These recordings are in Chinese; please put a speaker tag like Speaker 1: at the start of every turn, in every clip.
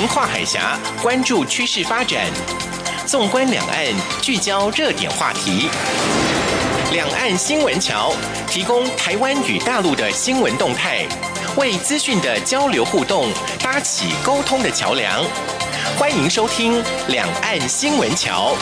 Speaker 1: 横跨海峡，关注趋势发展。纵观两岸，聚焦热点话题。两岸新闻桥提供台湾与大陆的新闻动态，为资讯的交流互动搭起沟通的桥梁。欢迎收听《两岸新闻桥》。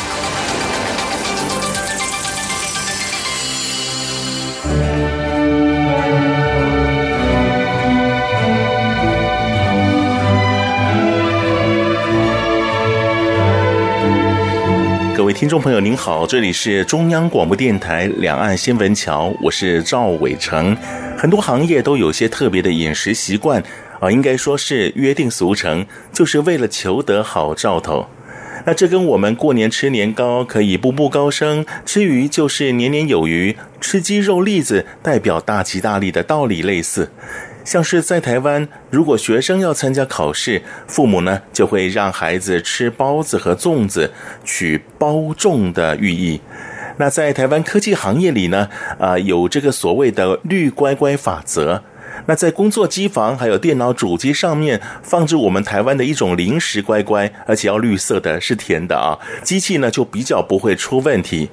Speaker 2: 各位听众朋友，您好，这里是中央广播电台两岸新闻桥，我是赵伟成。很多行业都有些特别的饮食习惯啊，应该说是约定俗成，就是为了求得好兆头。那这跟我们过年吃年糕可以步步高升，吃鱼就是年年有余，吃鸡肉栗子代表大吉大利的道理类似。像是在台湾，如果学生要参加考试，父母呢就会让孩子吃包子和粽子，取包粽的寓意。那在台湾科技行业里呢，啊、有这个所谓的绿乖乖法则。那在工作机房还有电脑主机上面放置我们台湾的一种零食乖乖，而且要绿色的，是甜的啊，机器呢就比较不会出问题。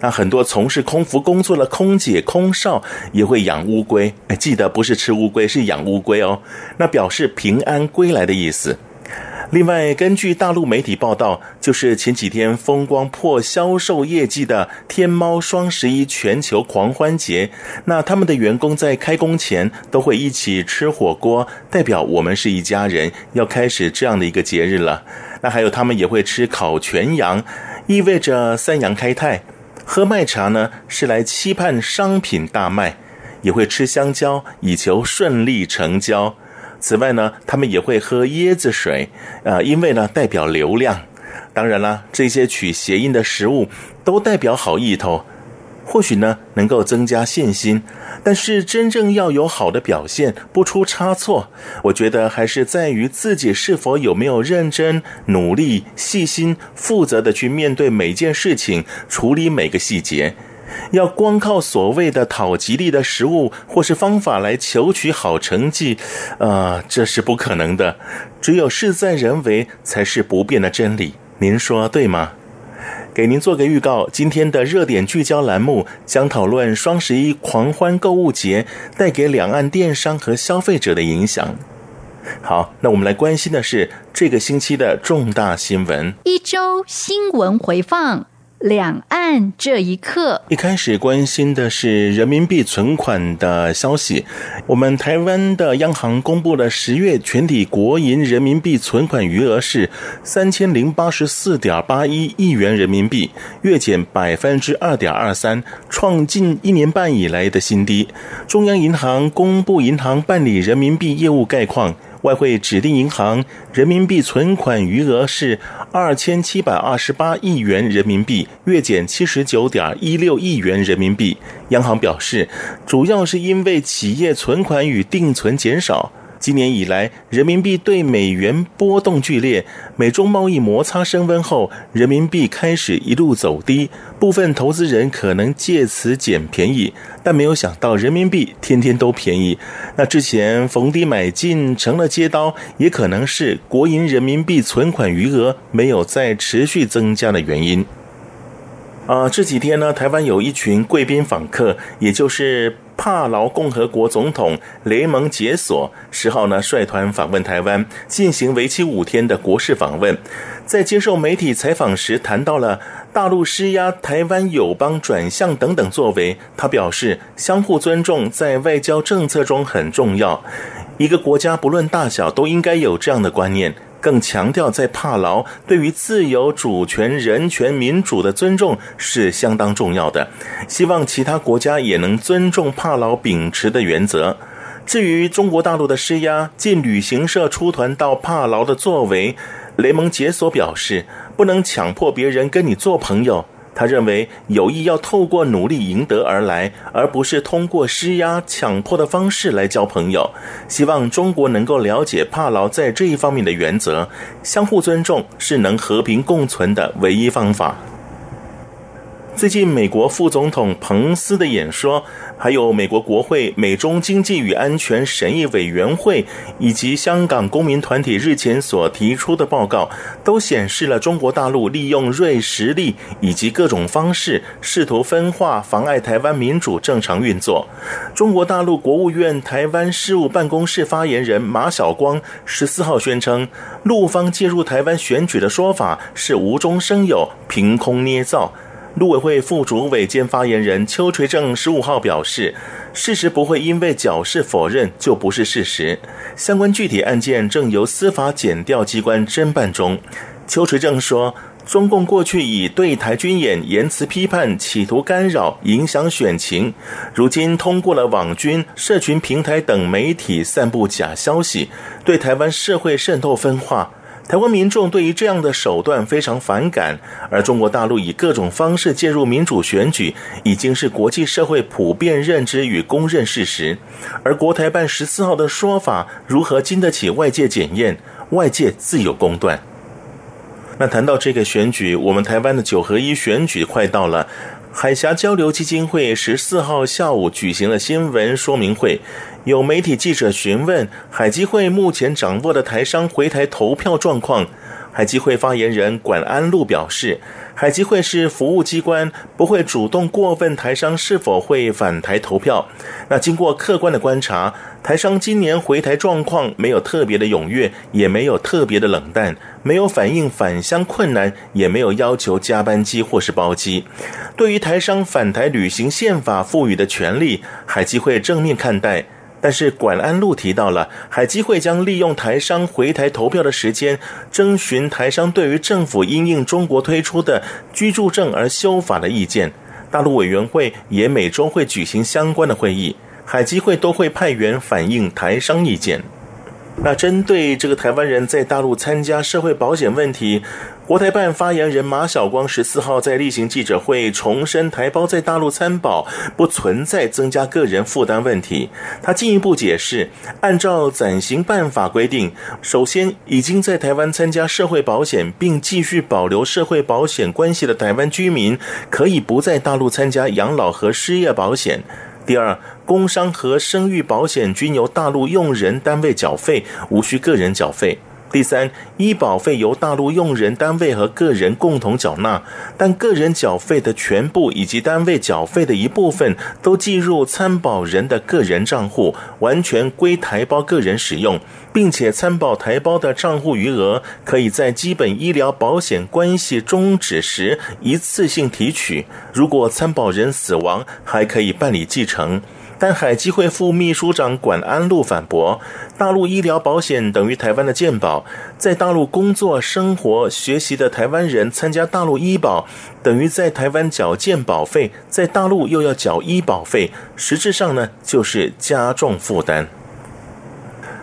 Speaker 2: 那很多从事空服工作的空姐、空少也会养乌龟，记得不是吃乌龟，是养乌龟哦。那表示平安归来的意思。另外，根据大陆媒体报道，就是前几天风光破销售业绩的天猫双十一全球狂欢节，那他们的员工在开工前都会一起吃火锅，代表我们是一家人，要开始这样的一个节日了。那还有他们也会吃烤全羊，意味着三羊开泰。喝麦茶呢，是来期盼商品大卖，也会吃香蕉，以求顺利成交。此外呢，他们也会喝椰子水，呃，因为呢代表流量。当然啦，这些取谐音的食物都代表好意头。或许呢，能够增加信心，但是真正要有好的表现，不出差错，我觉得还是在于自己是否有没有认真、努力、细心、负责的去面对每件事情，处理每个细节。要光靠所谓的讨吉利的食物或是方法来求取好成绩，呃，这是不可能的。只有事在人为，才是不变的真理。您说对吗？给您做个预告，今天的热点聚焦栏目将讨论双十一狂欢购物节带给两岸电商和消费者的影响。好，那我们来关心的是这个星期的重大新闻。
Speaker 3: 一周新闻回放。两岸这一刻，
Speaker 2: 一开始关心的是人民币存款的消息。我们台湾的央行公布了十月全体国营人民币存款余额是三千零八十四点八一亿元人民币，月减百分之二点二三，创近一年半以来的新低。中央银行公布银行办理人民币业务概况。外汇指定银行人民币存款余额是二千七百二十八亿元人民币，月减七十九点一六亿元人民币。央行表示，主要是因为企业存款与定存减少。今年以来，人民币对美元波动剧烈，美中贸易摩擦升温后，人民币开始一路走低，部分投资人可能借此捡便宜，但没有想到人民币天天都便宜。那之前逢低买进成了接刀，也可能是国营人民币存款余额没有再持续增加的原因。啊，这几天呢，台湾有一群贵宾访客，也就是帕劳共和国总统雷蒙杰索，十号呢率团访问台湾，进行为期五天的国事访问。在接受媒体采访时，谈到了大陆施压台湾友邦转向等等作为，他表示，相互尊重在外交政策中很重要，一个国家不论大小都应该有这样的观念。更强调，在帕劳对于自由、主权、人权、民主的尊重是相当重要的。希望其他国家也能尊重帕劳秉持的原则。至于中国大陆的施压，进旅行社出团到帕劳的作为，雷蒙杰索表示，不能强迫别人跟你做朋友。他认为友谊要透过努力赢得而来，而不是通过施压、强迫的方式来交朋友。希望中国能够了解帕劳在这一方面的原则，相互尊重是能和平共存的唯一方法。最近美国副总统彭斯的演说，还有美国国会美中经济与安全审议委员会以及香港公民团体日前所提出的报告，都显示了中国大陆利用锐实力以及各种方式试图分化、妨碍台湾民主正常运作。中国大陆国务院台湾事务办公室发言人马晓光十四号宣称，陆方介入台湾选举的说法是无中生有、凭空捏造。陆委会副主委兼发言人邱垂正十五号表示，事实不会因为矫饰否认就不是事实。相关具体案件正由司法检调机关侦办中。邱垂正说，中共过去以对台军演言辞批判，企图干扰影响选情，如今通过了网军、社群平台等媒体散布假消息，对台湾社会渗透分化。台湾民众对于这样的手段非常反感，而中国大陆以各种方式介入民主选举，已经是国际社会普遍认知与公认事实。而国台办十四号的说法如何经得起外界检验？外界自有公断。那谈到这个选举，我们台湾的九合一选举快到了。海峡交流基金会十四号下午举行了新闻说明会，有媒体记者询问海基会目前掌握的台商回台投票状况。海基会发言人管安禄表示，海基会是服务机关，不会主动过问台商是否会返台投票。那经过客观的观察，台商今年回台状况没有特别的踊跃，也没有特别的冷淡，没有反映返乡困难，也没有要求加班机或是包机。对于台商返台履行宪法赋予的权利，海基会正面看待。但是管安禄提到了，海基会将利用台商回台投票的时间，征询台商对于政府因应中国推出的居住证而修法的意见。大陆委员会也每周会举行相关的会议，海基会都会派员反映台商意见。那针对这个台湾人在大陆参加社会保险问题，国台办发言人马晓光十四号在例行记者会重申，台胞在大陆参保不存在增加个人负担问题。他进一步解释，按照暂行办法规定，首先已经在台湾参加社会保险并继续保留社会保险关系的台湾居民，可以不在大陆参加养老和失业保险。第二，工伤和生育保险均由大陆用人单位缴费，无需个人缴费。第三，医保费由大陆用人单位和个人共同缴纳，但个人缴费的全部以及单位缴费的一部分都计入参保人的个人账户，完全归台胞个人使用，并且参保台胞的账户余额可以在基本医疗保险关系终止时一次性提取，如果参保人死亡，还可以办理继承。但海基会副秘书长管安禄反驳，大陆医疗保险等于台湾的健保，在大陆工作、生活、学习的台湾人参加大陆医保，等于在台湾缴健保费，在大陆又要缴医保费，实质上呢就是加重负担。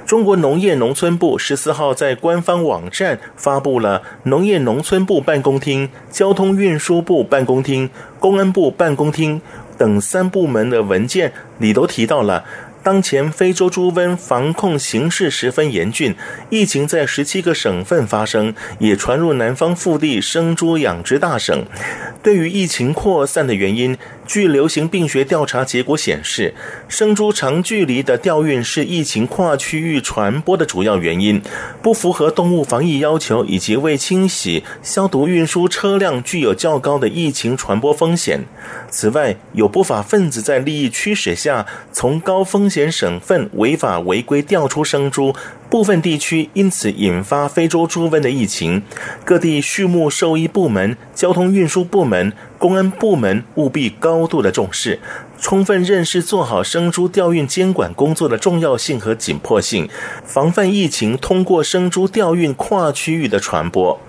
Speaker 2: 中国农业农村部十四号在官方网站发布了农业农村部办公厅、交通运输部办公厅、公安部办公厅。等三部门的文件里都提到了，当前非洲猪瘟防控形势十分严峻，疫情在十七个省份发生，也传入南方腹地生猪养殖大省。对于疫情扩散的原因，据流行病学调查结果显示，生猪长距离的调运是疫情跨区域传播的主要原因，不符合动物防疫要求以及未清洗、消毒运输车辆具有较高的疫情传播风险。此外，有不法分子在利益驱使下，从高风险省份违法违规调出生猪。部分地区因此引发非洲猪瘟的疫情，各地畜牧兽医部门、交通运输部门、公安部门务必高度的重视，充分认识做好生猪调运监管工作的重要性和紧迫性，防范疫情通过生猪调运跨区域的传播。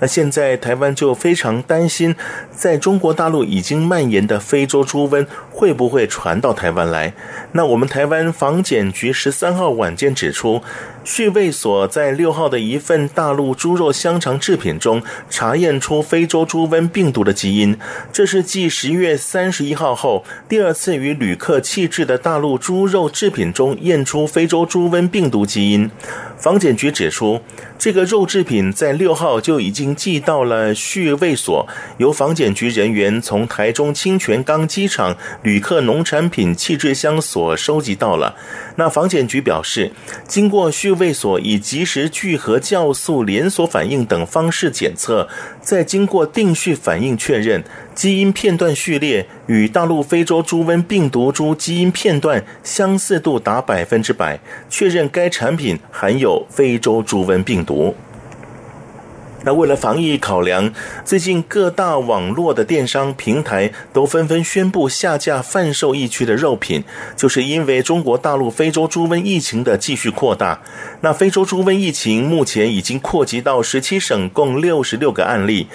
Speaker 2: 那现在台湾就非常担心，在中国大陆已经蔓延的非洲猪瘟会不会传到台湾来？那我们台湾防检局十三号晚间指出，畜卫所在六号的一份大陆猪肉香肠制品中查验出非洲猪瘟病毒的基因，这是继十一月三十一号后第二次与旅客弃置的大陆猪肉制品中验出非洲猪瘟病毒基因。防检局指出，这个肉制品在六号就已经寄到了畜卫所，由防检检局人员从台中清泉岗机场旅客农产品弃置箱所收集到了。那防检局表示，经过序位所以及时聚合酵素连锁反应等方式检测，再经过定序反应确认，基因片段序列与大陆非洲猪瘟病毒株基因片段相似度达百分之百，确认该产品含有非洲猪瘟病毒。那为了防疫考量，最近各大网络的电商平台都纷纷宣布下架贩售疫区的肉品，就是因为中国大陆非洲猪瘟疫情的继续扩大。那非洲猪瘟疫情目前已经扩及到十七省，共六十六个案例。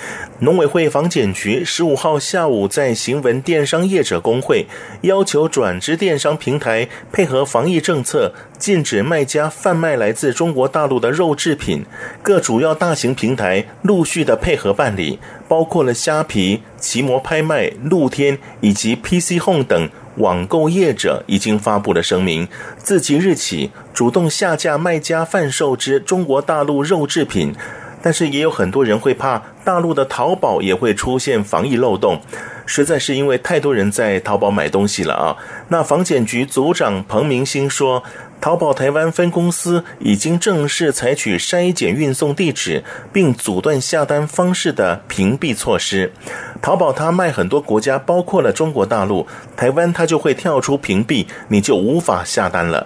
Speaker 2: 农委会防检局十五号下午在行文电商业者工会要求转职电商平台配合防疫政策，禁止卖家贩卖来自中国大陆的肉制品。各主要大型平台陆续的配合办理，包括了虾皮、奇摩拍卖、露天以及 PC Home 等网购业者已经发布了声明，自即日起主动下架卖家贩售之中国大陆肉制品。但是也有很多人会怕大陆的淘宝也会出现防疫漏洞，实在是因为太多人在淘宝买东西了啊。那房检局组长彭明星说，淘宝台湾分公司已经正式采取筛检运送地址并阻断下单方式的屏蔽措施。淘宝它卖很多国家，包括了中国大陆、台湾，它就会跳出屏蔽，你就无法下单了。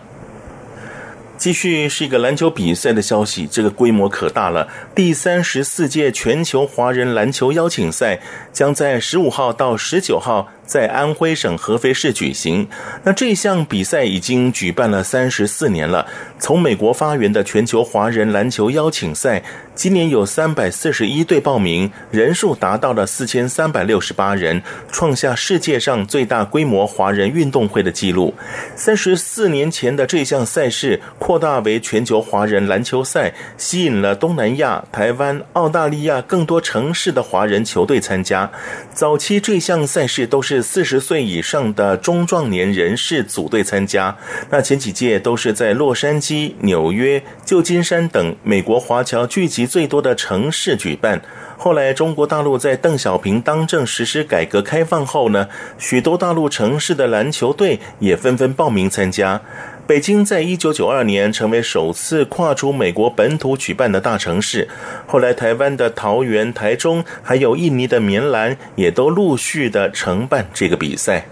Speaker 2: 继续是一个篮球比赛的消息，这个规模可大了。第三十四届全球华人篮球邀请赛将在十五号到十九号在安徽省合肥市举行。那这项比赛已经举办了三十四年了。从美国发源的全球华人篮球邀请赛，今年有三百四十一队报名，人数达到了四千三百六十八人，创下世界上最大规模华人运动会的纪录。三十四年前的这项赛事扩大为全球华人篮球赛，吸引了东南亚、台湾、澳大利亚更多城市的华人球队参加。早期这项赛事都是四十岁以上的中壮年人士组队参加，那前几届都是在洛杉矶、纽约、旧金山等美国华侨聚集最多的城市举办。后来，中国大陆在邓小平当政实施改革开放后呢，许多大陆城市的篮球队也纷纷报名参加。北京在一九九二年成为首次跨出美国本土举办的大城市。后来，台湾的桃园、台中，还有印尼的棉兰，也都陆续的承办这个比赛。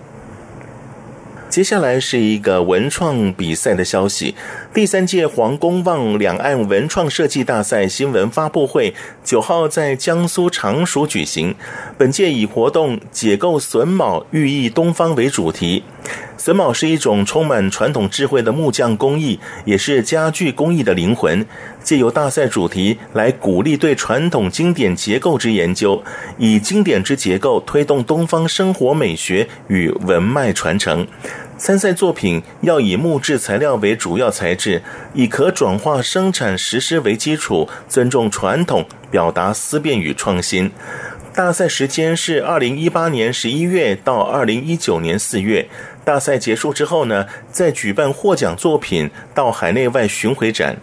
Speaker 2: 接下来是一个文创比赛的消息。第三届黄公望两岸文创设计大赛新闻发布会九号在江苏常熟举行。本届以活动“解构榫卯，寓意东方”为主题。榫卯是一种充满传统智慧的木匠工艺，也是家具工艺的灵魂。借由大赛主题来鼓励对传统经典结构之研究，以经典之结构推动东方生活美学与文脉传承。参赛作品要以木质材料为主要材质，以可转化生产实施为基础，尊重传统，表达思辨与创新。大赛时间是二零一八年十一月到二零一九年四月。大赛结束之后呢，再举办获奖作品到海内外巡回展。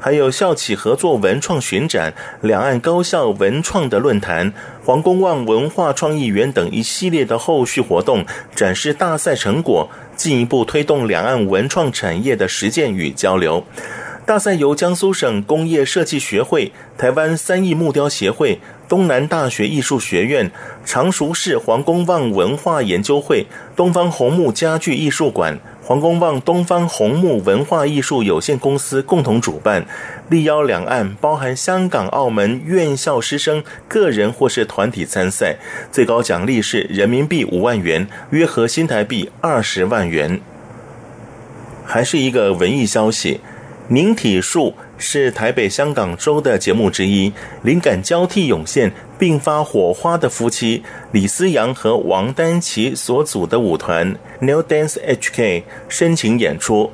Speaker 2: 还有校企合作文创巡展、两岸高校文创的论坛、黄公望文化创意园等一系列的后续活动，展示大赛成果，进一步推动两岸文创产业的实践与交流。大赛由江苏省工业设计学会、台湾三义木雕协会、东南大学艺术学院、常熟市黄公望文化研究会、东方红木家具艺术馆。黄公望东方红木文化艺术有限公司共同主办，力邀两岸包含香港、澳门院校师生个人或是团体参赛，最高奖励是人民币五万元，约合新台币二十万元。还是一个文艺消息。凝体术是台北香港周的节目之一，灵感交替涌现，并发火花的夫妻李思阳和王丹琪所组的舞团 New Dance HK 深情演出。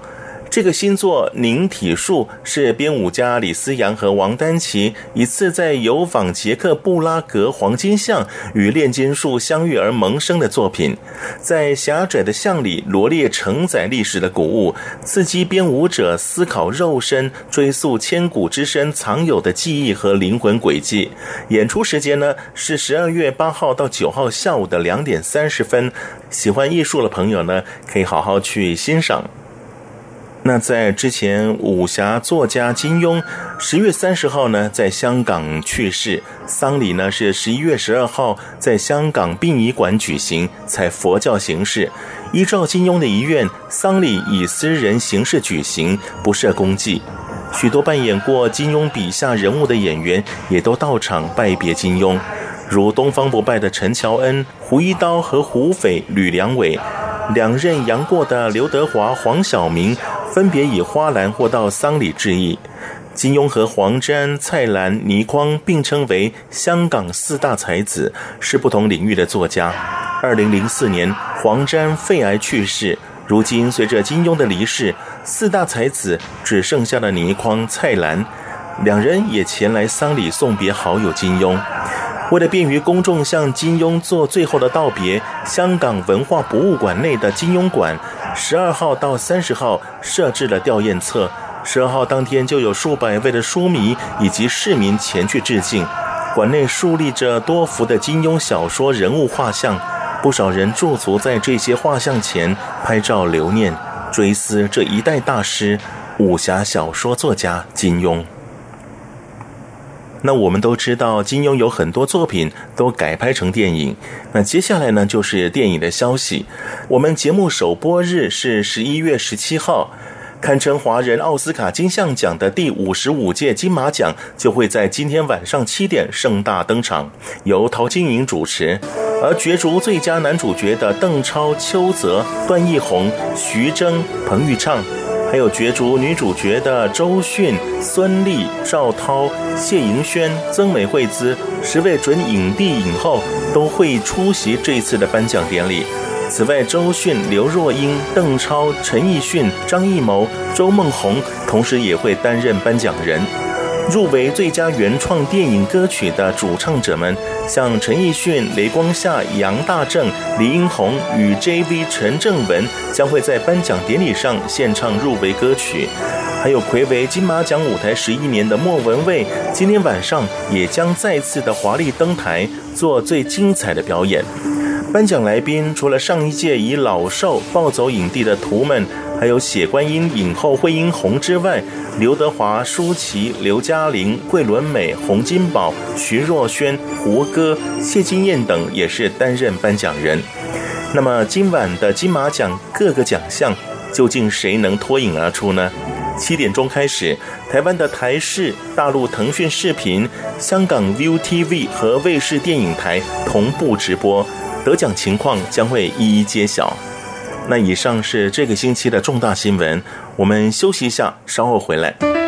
Speaker 2: 这个新作《凝体术》是编舞家李思阳和王丹琪一次在游访捷克布拉格黄金巷与炼金术相遇而萌生的作品，在狭窄的巷里罗列承载历史的古物，刺激编舞者思考肉身，追溯千古之身藏有的记忆和灵魂轨迹。演出时间呢是十二月八号到九号下午的两点三十分，喜欢艺术的朋友呢可以好好去欣赏。那在之前，武侠作家金庸十月三十号呢，在香港去世，丧礼呢是十一月十二号在香港殡仪馆举行，采佛教形式。依照金庸的遗愿，丧礼以私人形式举行，不设公祭。许多扮演过金庸笔下人物的演员也都到场拜别金庸，如东方不败的陈乔恩、胡一刀和胡斐吕良伟，两任杨过的刘德华、黄晓明。分别以花篮或到丧礼致意。金庸和黄沾、蔡澜、倪匡并称为香港四大才子，是不同领域的作家。二零零四年，黄沾肺癌去世。如今随着金庸的离世，四大才子只剩下了倪匡、蔡澜，两人也前来丧礼送别好友金庸。为了便于公众向金庸做最后的道别，香港文化博物馆内的金庸馆。十二号到三十号设置了吊唁册，十二号当天就有数百位的书迷以及市民前去致敬。馆内竖立着多幅的金庸小说人物画像，不少人驻足在这些画像前拍照留念，追思这一代大师——武侠小说作家金庸。那我们都知道，金庸有很多作品都改拍成电影。那接下来呢，就是电影的消息。我们节目首播日是十一月十七号，堪称华人奥斯卡金像奖的第五十五届金马奖就会在今天晚上七点盛大登场，由陶晶莹主持。而角逐最佳男主角的邓超、邱泽、段奕宏、徐峥、彭昱畅。还有角逐女主角的周迅、孙俪、赵涛、谢盈萱、曾美惠孜十位准影帝影后都会出席这次的颁奖典礼。此外，周迅、刘若英、邓超、陈奕迅、张艺谋、周梦红同时也会担任颁奖人。入围最佳原创电影歌曲的主唱者们，像陈奕迅、雷光夏、杨大正、李英宏与 JV 陈正文将会在颁奖典礼上献唱入围歌曲，还有睽违金马奖舞台十一年的莫文蔚，今天晚上也将再次的华丽登台，做最精彩的表演。颁奖来宾除了上一届以老少暴走影帝的图们。还有血观音影后惠英红之外，刘德华、舒淇、刘嘉玲、桂纶镁、洪金宝、徐若瑄、胡歌、谢金燕等也是担任颁奖人。那么今晚的金马奖各个奖项究竟谁能脱颖而出呢？七点钟开始，台湾的台视、大陆腾讯视频、香港 ViuTV 和卫视电影台同步直播，得奖情况将会一一揭晓。那以上是这个星期的重大新闻，我们休息一下，稍后回
Speaker 3: 来。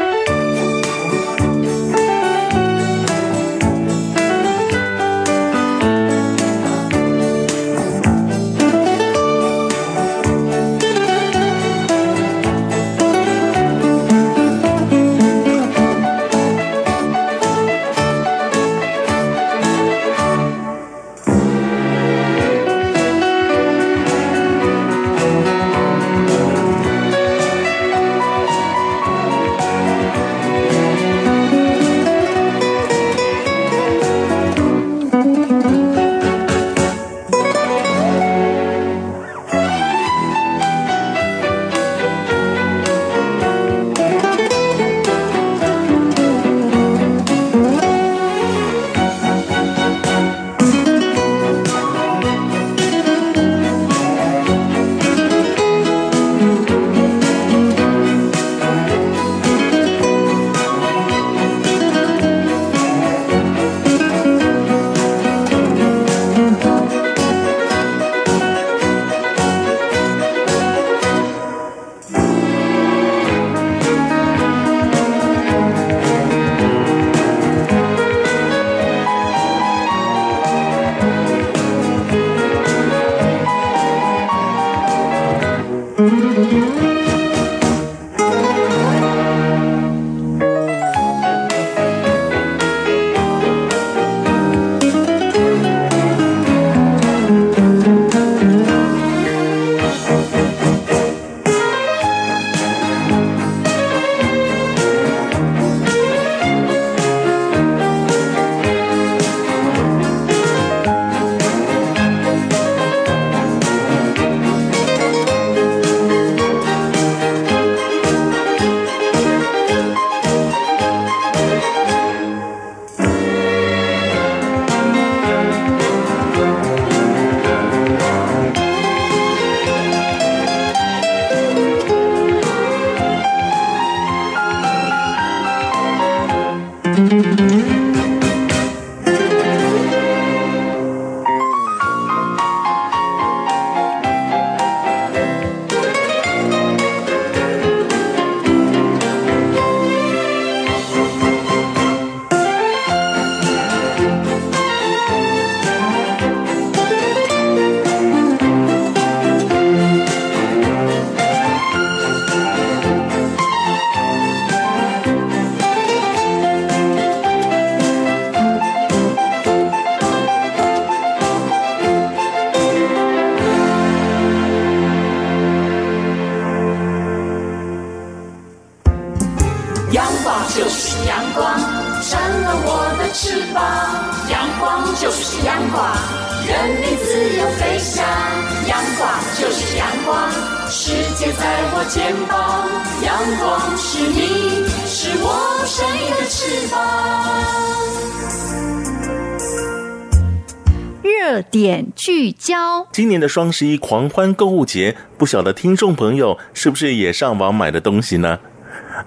Speaker 3: 聚焦，
Speaker 2: 今年的双十一狂欢购物节，不晓得听众朋友是不是也上网买的东西呢？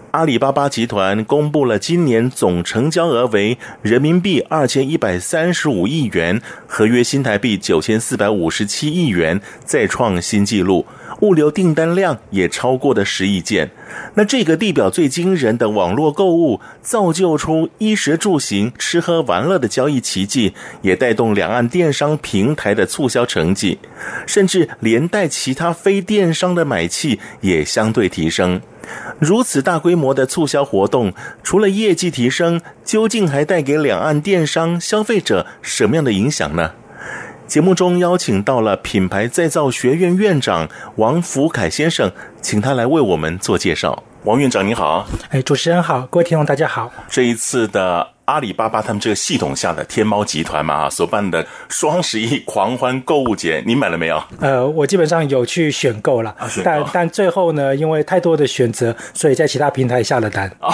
Speaker 2: 阿里巴巴集团公布了今年总成交额为人民币二千一百三十五亿元，合约新台币九千四百五十七亿元，再创新纪录。物流订单量也超过了十亿件。那这个地表最惊人的网络购物，造就出衣食住行、吃喝玩乐的交易奇迹，也带动两岸电商平台的促销成绩，甚至连带其他非电商的买气也相对提升。如此大规模的促销活动，除了业绩提升，究竟还带给两岸电商消费者什么样的影响呢？节目中邀请到了品牌再造学院院长王福凯先生，请他来为我们做介绍。王院长你好，
Speaker 4: 哎，主持人好，各位听众大家好。
Speaker 2: 这一次的。阿里巴巴他们这个系统下的天猫集团嘛，所办的双十一狂欢购物节，你买了没有？
Speaker 4: 呃，我基本上有去选购了，啊、购但但最后呢，因为太多的选择，所以在其他平台下了单。啊、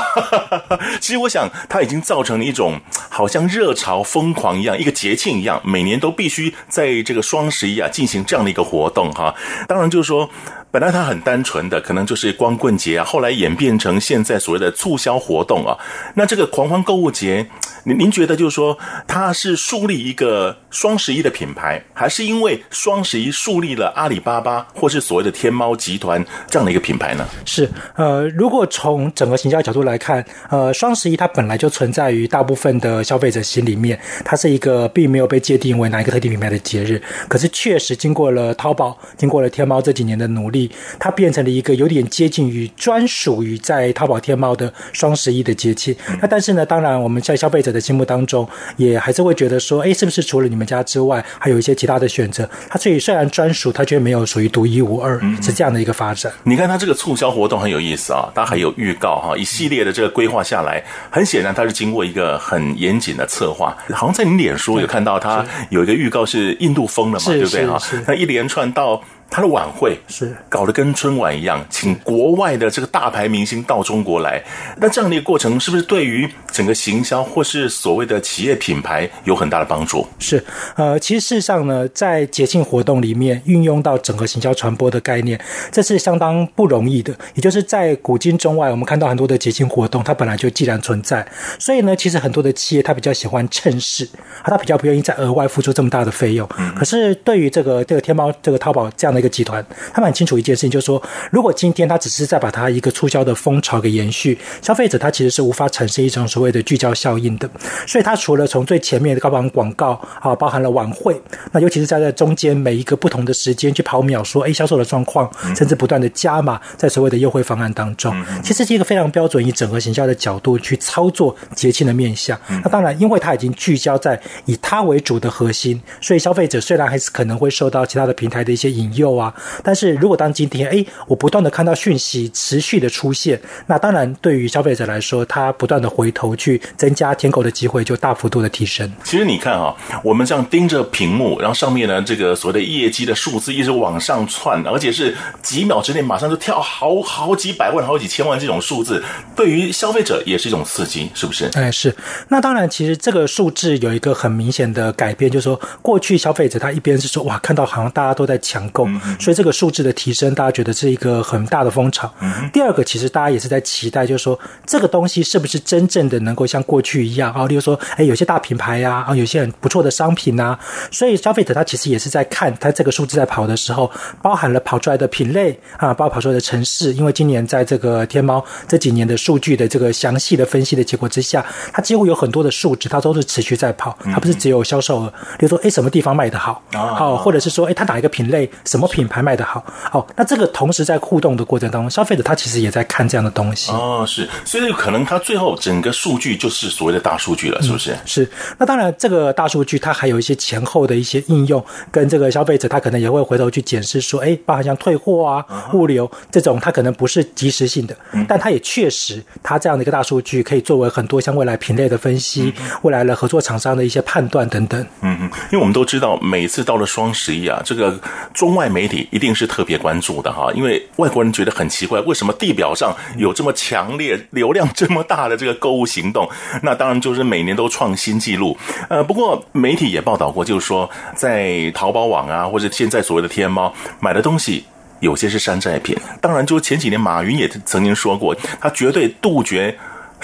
Speaker 2: 其实我想，它已经造成了一种好像热潮疯狂一样，一个节庆一样，每年都必须在这个双十一啊进行这样的一个活动哈。当然就是说。本来它很单纯的，可能就是光棍节啊，后来演变成现在所谓的促销活动啊。那这个狂欢购物节，您您觉得就是说，它是树立一个双十一的品牌，还是因为双十一树立了阿里巴巴或是所谓的天猫集团这样的一个品牌呢？
Speaker 4: 是，呃，如果从整个行销角度来看，呃，双十一它本来就存在于大部分的消费者心里面，它是一个并没有被界定为哪一个特定品牌的节日。可是确实经过了淘宝、经过了天猫这几年的努力。它变成了一个有点接近于专属于在淘宝天猫的双十一的节气。那但是呢，当然我们在消费者的心目当中，也还是会觉得说，哎，是不是除了你们家之外，还有一些其他的选择？它所以虽然专属，它却没有属于独一无二，是这样的一个发展。
Speaker 2: 你看它这个促销活动很有意思啊，它还有预告哈，一系列的这个规划下来，很显然它是经过一个很严谨的策划。好像在你脸书有看到它有一个预告是印度风的嘛，对不对哈？那一连串到。他的晚会是搞得跟春晚一样，请国外的这个大牌明星到中国来。那这样的一个过程，是不是对于整个行销或是所谓的企业品牌有很大的帮助？
Speaker 4: 是，呃，其实事实上呢，在节庆活动里面运用到整个行销传播的概念，这是相当不容易的。也就是在古今中外，我们看到很多的节庆活动，它本来就既然存在，所以呢，其实很多的企业它比较喜欢趁势，它比较不愿意再额外付出这么大的费用。嗯。可是对于这个这个天猫、这个淘宝这样的。个集团，他们很清楚一件事情，就是说，如果今天他只是在把它一个促销的风潮给延续，消费者他其实是无法产生一种所谓的聚焦效应的。所以，他除了从最前面的高榜广告啊，包含了晚会，那尤其是在在中间每一个不同的时间去跑秒，说哎销售的状况，甚至不断的加码在所谓的优惠方案当中，其实是一个非常标准以整合行销的角度去操作节庆的面向。那当然，因为它已经聚焦在以它为主的核心，所以消费者虽然还是可能会受到其他的平台的一些引诱。啊！但是如果当今天哎，我不断的看到讯息持续的出现，那当然对于消费者来说，他不断的回头去增加添购的机会就大幅度的提升。
Speaker 2: 其实你看哈，我们这样盯着屏幕，然后上面呢这个所谓的业绩的数字一直往上窜，而且是几秒之内马上就跳好好几百万、好几千万这种数字，对于消费者也是一种刺激，是不是？
Speaker 4: 哎，是。那当然，其实这个数字有一个很明显的改变，就是说过去消费者他一边是说哇，看到好像大家都在抢购。嗯所以这个数字的提升，大家觉得是一个很大的风潮。第二个，其实大家也是在期待，就是说这个东西是不是真正的能够像过去一样啊？例如说，哎，有些大品牌呀，啊，有些很不错的商品呐。所以消费者他其实也是在看他这个数字在跑的时候，包含了跑出来的品类啊，包括跑出来的城市。因为今年在这个天猫这几年的数据的这个详细的分析的结果之下，它几乎有很多的数值，它都是持续在跑，它不是只有销售额。比如说，哎，什么地方卖得好？哦，或者是说，哎，它哪一个品类什么？么品牌卖的好？好，那这个同时在互动的过程当中，消费者他其实也在看这样的东西。
Speaker 2: 哦，是，所以可能他最后整个数据就是所谓的大数据了，是不是？嗯、
Speaker 4: 是。那当然，这个大数据它还有一些前后的一些应用，跟这个消费者他可能也会回头去检视说，哎，包含像退货啊、物流这种，它可能不是即时性的，但它也确实，它这样的一个大数据可以作为很多像未来品类的分析，未来的合作厂商的一些判断等等。
Speaker 2: 嗯嗯，因为我们都知道，每次到了双十一啊，这个中外媒体一定是特别关注的哈，因为外国人觉得很奇怪，为什么地表上有这么强烈、流量这么大的这个购物行动？那当然就是每年都创新纪录。呃，不过媒体也报道过，就是说在淘宝网啊，或者现在所谓的天猫买的东西，有些是山寨品。当然，就前几年马云也曾经说过，他绝对杜绝。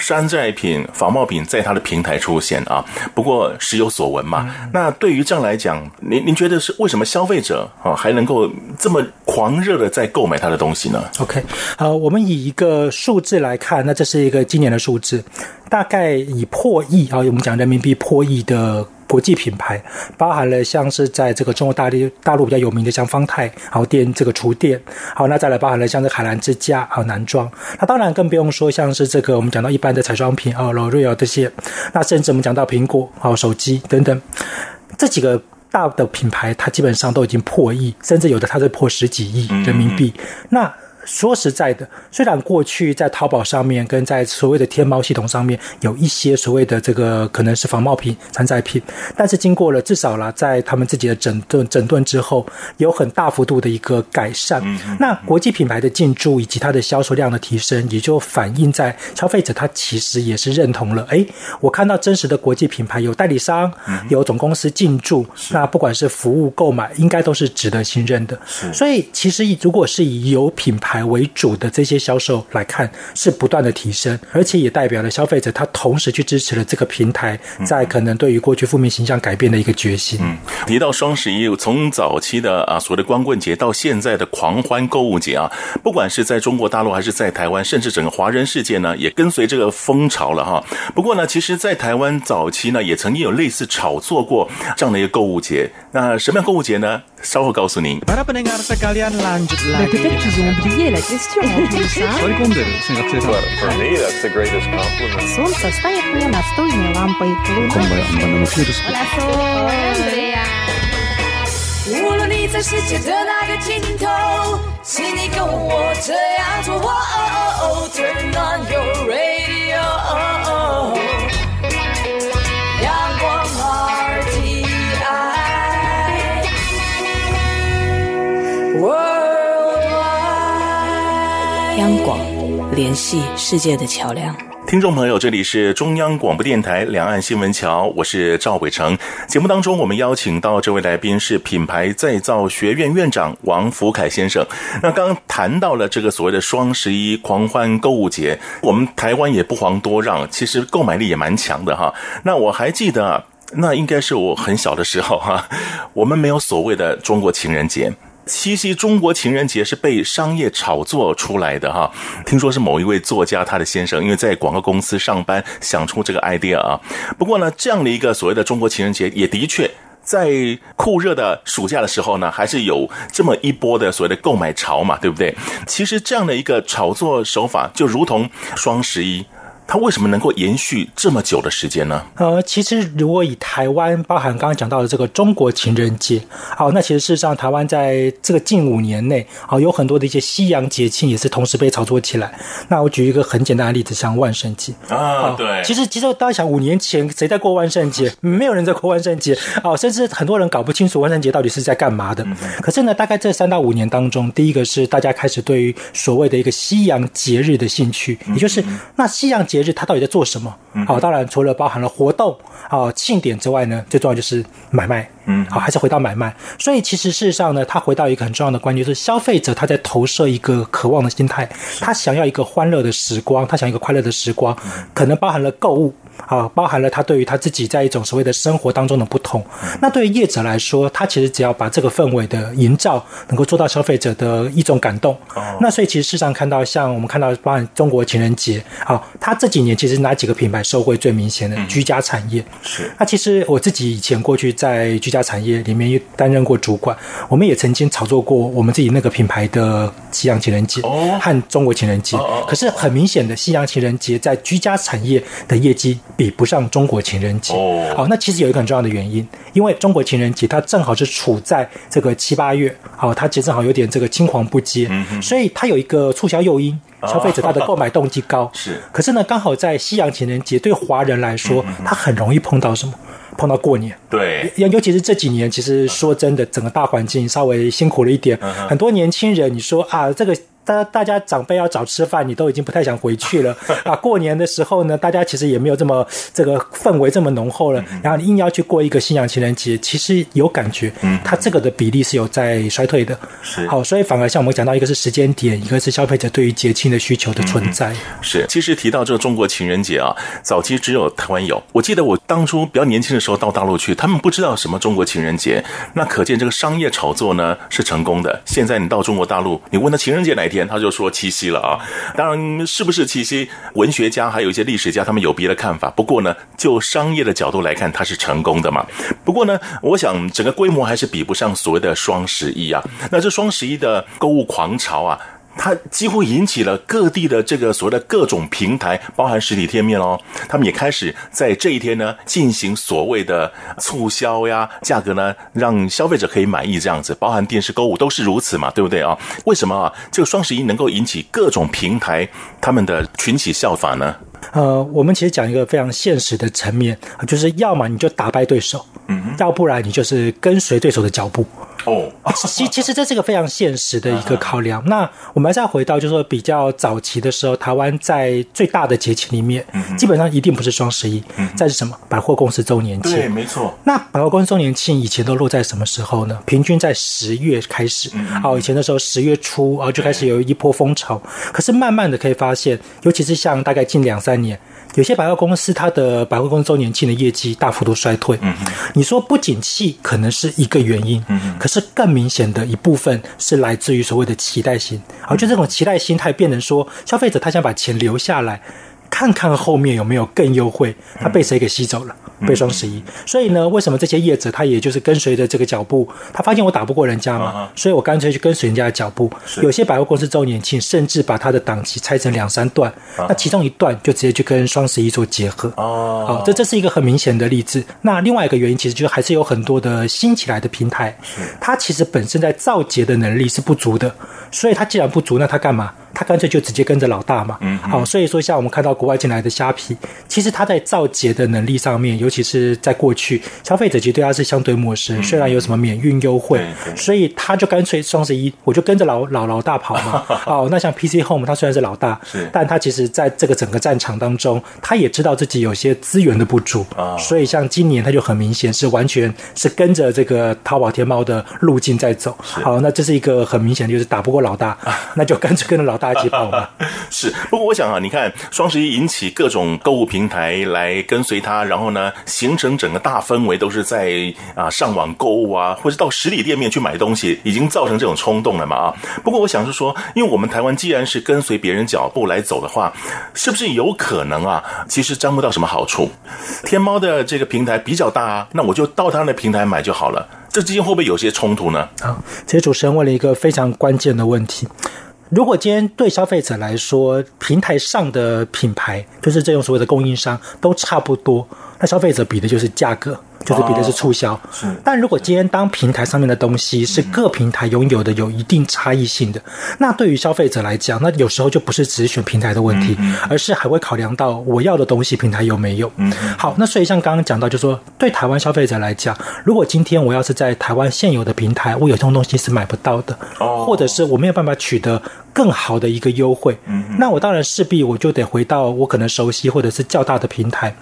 Speaker 2: 山寨品、仿冒品在它的平台出现啊，不过时有所闻嘛。那对于这样来讲，您您觉得是为什么消费者啊还能够这么狂热的在购买它的东西呢
Speaker 4: ？OK，好，我们以一个数字来看，那这是一个今年的数字，大概以破亿啊，我们讲人民币破亿的。国际品牌包含了像是在这个中国大陆大陆比较有名的像方太好店这个厨电，好，那再来包含了像是海澜之家啊男装，那当然更不用说像是这个我们讲到一般的彩妆品啊罗瑞尔这些，那甚至我们讲到苹果啊手机等等，这几个大的品牌它基本上都已经破亿，甚至有的它是破十几亿人民币，那。说实在的，虽然过去在淘宝上面跟在所谓的天猫系统上面有一些所谓的这个可能是仿冒品、山寨品，但是经过了至少啦，在他们自己的整顿整顿之后，有很大幅度的一个改善。那国际品牌的进驻以及它的销售量的提升，也就反映在消费者他其实也是认同了。哎，我看到真实的国际品牌有代理商，有总公司进驻，那不管是服务购买，应该都是值得信任的。所以其实如果是以有品牌牌为主的这些销售来看，是不断的提升，而且也代表了消费者他同时去支持了这个平台在可能对于过去负面形象改变的一个决心。
Speaker 2: 嗯，提到双十一，从早期的啊所谓的光棍节到现在的狂欢购物节啊，不管是在中国大陆还是在台湾，甚至整个华人世界呢，也跟随这个风潮了哈。不过呢，其实，在台湾早期呢，也曾经有类似炒作过这样的一个购物节。那什么样购物节呢？稍后告诉您。
Speaker 5: 无论你在世界的哪个尽头，请你跟我这样做。Turn on your radio.
Speaker 6: 央广联系世界的桥梁。
Speaker 2: 听众朋友，这里是中央广播电台两岸新闻桥，我是赵伟成。节目当中，我们邀请到这位来宾是品牌再造学院院长王福凯先生。那刚谈到了这个所谓的双十一狂欢购物节，我们台湾也不遑多让，其实购买力也蛮强的哈。那我还记得，那应该是我很小的时候哈，我们没有所谓的中国情人节。七夕中国情人节是被商业炒作出来的哈，听说是某一位作家他的先生因为在广告公司上班想出这个 idea 啊。不过呢，这样的一个所谓的中国情人节也的确在酷热的暑假的时候呢，还是有这么一波的所谓的购买潮嘛，对不对？其实这样的一个炒作手法就如同双十一。它为什么能够延续这么久的时间呢？
Speaker 4: 呃，其实如果以台湾包含刚刚讲到的这个中国情人节，好，那其实事实上台湾在这个近五年内，好，有很多的一些西洋节庆也是同时被炒作起来。那我举一个很简单的例子，像万圣节
Speaker 2: 啊，对，
Speaker 4: 其实其实大家想，五年前谁在过万圣节？没有人在过万圣节，哦，甚至很多人搞不清楚万圣节到底是在干嘛的。可是呢，大概这三到五年当中，第一个是大家开始对于所谓的一个西洋节日的兴趣，也就是那西洋节日它到底在做什么？好，当然除了包含了活动啊、庆典之外呢，最重要就是买卖。嗯，好，还是回到买卖。所以其实事实上呢，它回到一个很重要的关键，就是消费者他在投射一个渴望的心态，他想要一个欢乐的时光，他想要一个快乐的时光，可能包含了购物。啊，包含了他对于他自己在一种所谓的生活当中的不同。那对于业者来说，他其实只要把这个氛围的营造能够做到消费者的一种感动。那所以其实事实上看到，像我们看到包含中国情人节，好，他这几年其实哪几个品牌受惠最明显的？居家产业是。那其实我自己以前过去在居家产业里面担任过主管，我们也曾经炒作过我们自己那个品牌的西洋情人节和中国情人节。可是很明显的，西洋情人节在居家产业的业绩比不上中国情人节。好，那其实有一个很重要的原因，因为中国情人节它正好是处在这个七八月，好，它其实正好有点这个青黄不接，所以它有一个促销诱因。消费者他的购买动机高，是，可是呢，刚好在西洋情人节对华人来说，他很容易碰到什么？碰到过年。对，尤尤其是这几年，其实说真的，整个大环境稍微辛苦了一点，很多年轻人，你说啊，这个。大大家长辈要找吃饭，你都已经不太想回去了 啊！过年的时候呢，大家其实也没有这么这个氛围这么浓厚了。然后你硬要去过一个西洋情人节，其实有感觉，嗯，它这个的比例是有在衰退的。是好，所以反而像我们讲到，一个是时间点，一个是消费者对于节庆的需求的存在。
Speaker 2: 是，其实提到这个中国情人节啊，早期只有台湾有。我记得我当初比较年轻的时候到大陆去，他们不知道什么中国情人节，那可见这个商业炒作呢是成功的。现在你到中国大陆，你问他情人节哪一天，他就说七夕了啊！当然，是不是七夕？文学家还有一些历史家，他们有别的看法。不过呢，就商业的角度来看，它是成功的嘛。不过呢，我想整个规模还是比不上所谓的双十一啊。那这双十一的购物狂潮啊。它几乎引起了各地的这个所谓的各种平台，包含实体店面哦，他们也开始在这一天呢进行所谓的促销呀，价格呢让消费者可以满意这样子，包含电视购物都是如此嘛，对不对啊？为什么啊？这个双十一能够引起各种平台他们的群起效法呢？
Speaker 4: 呃，我们其实讲一个非常现实的层面，就是要么你就打败对手，嗯，要不然你就是跟随对手的脚步。哦，其其实这是一个非常现实的一个考量。那我们再回到，就是说比较早期的时候，台湾在最大的节庆里面，基本上一定不是双十一，再是什么百货公司周年庆。对，没错。那百货公司周年庆以前都落在什么时候呢？平均在十月开始。哦，以前的时候十月初啊就开始有一波风潮。可是慢慢的可以发现，尤其是像大概近两三年。有些百货公司，它的百货公司周年庆的业绩大幅度衰退。嗯，你说不景气可能是一个原因，嗯，可是更明显的一部分是来自于所谓的期待心，而就这种期待心态变成说，消费者他想把钱留下来。看看后面有没有更优惠，他被谁给吸走了？被双十一。所以呢，为什么这些业者他也就是跟随着这个脚步？他发现我打不过人家嘛，所以我干脆去跟随人家的脚步。有些百货公司周年庆甚至把他的档期拆成两三段，那其中一段就直接去跟双十一做结合。哦，好，这这是一个很明显的例子。那另外一个原因，其实就还是有很多的新起来的平台，它其实本身在造节的能力是不足的，所以它既然不足，那它干嘛？他干脆就直接跟着老大嘛，嗯，好，所以说像我们看到国外进来的虾皮，其实他在造节的能力上面，尤其是在过去，消费者其实对他是相对陌生。虽然有什么免运优惠，所以他就干脆双十一，我就跟着老老老大跑嘛。哦，那像 PC Home，他虽然是老大，是，但他其实在这个整个战场当中，他也知道自己有些资源的不足啊，所以像今年他就很明显是完全是跟着这个淘宝天猫的路径在走。好，那这是一个很明显的就是打不过老大，那就干脆跟着老大。
Speaker 2: 是。不过我想啊，你看双十一引起各种购物平台来跟随它，然后呢，形成整个大氛围都是在啊上网购物啊，或者到实体店面去买东西，已经造成这种冲动了嘛啊。不过我想是说，因为我们台湾既然是跟随别人脚步来走的话，是不是有可能啊？其实沾不到什么好处。天猫的这个平台比较大啊，那我就到他的平台买就好了。这之间会不会有些冲突呢？
Speaker 4: 啊，其实主持人问了一个非常关键的问题。如果今天对消费者来说，平台上的品牌就是这种所谓的供应商都差不多，那消费者比的就是价格。就是比的是促销，是。但如果今天当平台上面的东西是各平台拥有的有一定差异性的，那对于消费者来讲，那有时候就不是只选平台的问题，而是还会考量到我要的东西平台有没有。好，那所以像刚刚讲到，就是说对台湾消费者来讲，如果今天我要是在台湾现有的平台，我有这种东西是买不到的，或者是我没有办法取得更好的一个优惠，嗯，那我当然势必我就得回到我可能熟悉或者是较大的平台。